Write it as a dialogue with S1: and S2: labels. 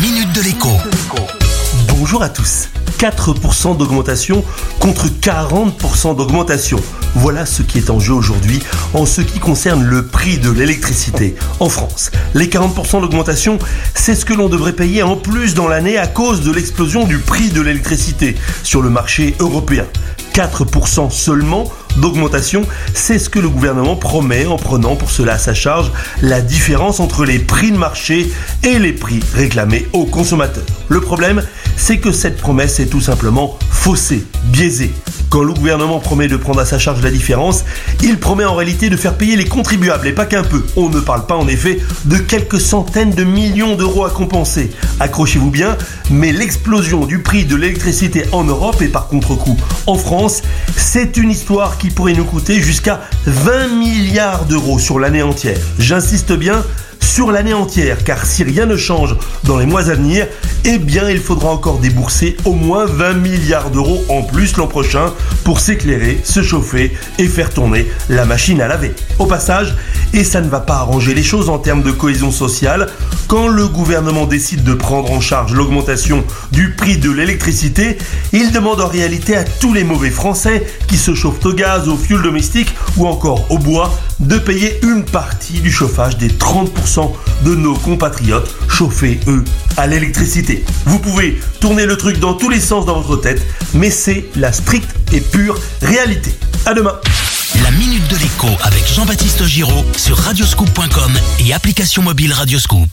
S1: minute de l'écho.
S2: Bonjour à tous. 4% d'augmentation contre 40% d'augmentation. Voilà ce qui est en jeu aujourd'hui en ce qui concerne le prix de l'électricité en France. Les 40% d'augmentation, c'est ce que l'on devrait payer en plus dans l'année à cause de l'explosion du prix de l'électricité sur le marché européen. 4% seulement d'augmentation, c'est ce que le gouvernement promet en prenant pour cela à sa charge la différence entre les prix de marché et les prix réclamés aux consommateurs. Le problème, c'est que cette promesse est tout simplement faussée, biaisée. Quand le gouvernement promet de prendre à sa charge la différence, il promet en réalité de faire payer les contribuables et pas qu'un peu. On ne parle pas en effet de quelques centaines de millions d'euros à compenser. Accrochez-vous bien, mais l'explosion du prix de l'électricité en Europe et par contre-coup en France, c'est une histoire qui pourrait nous coûter jusqu'à 20 milliards d'euros sur l'année entière. J'insiste bien, sur l'année entière, car si rien ne change dans les mois à venir, eh bien il faudra encore débourser au moins 20 milliards d'euros en plus l'an prochain pour s'éclairer, se chauffer et faire tourner la machine à laver. Au passage, et ça ne va pas arranger les choses en termes de cohésion sociale, quand le gouvernement décide de prendre en charge l'augmentation du prix de l'électricité, il demande en réalité à tous les mauvais Français qui se chauffent au gaz, au fioul domestique ou encore au bois de payer une partie du chauffage des 30% de nos compatriotes chauffés, eux, à l'électricité. Vous pouvez tourner le truc dans tous les sens dans votre tête, mais c'est la stricte et pure réalité. À demain
S1: La minute de l'écho avec Jean-Baptiste Giraud sur radioscoop.com et application mobile Radioscoop.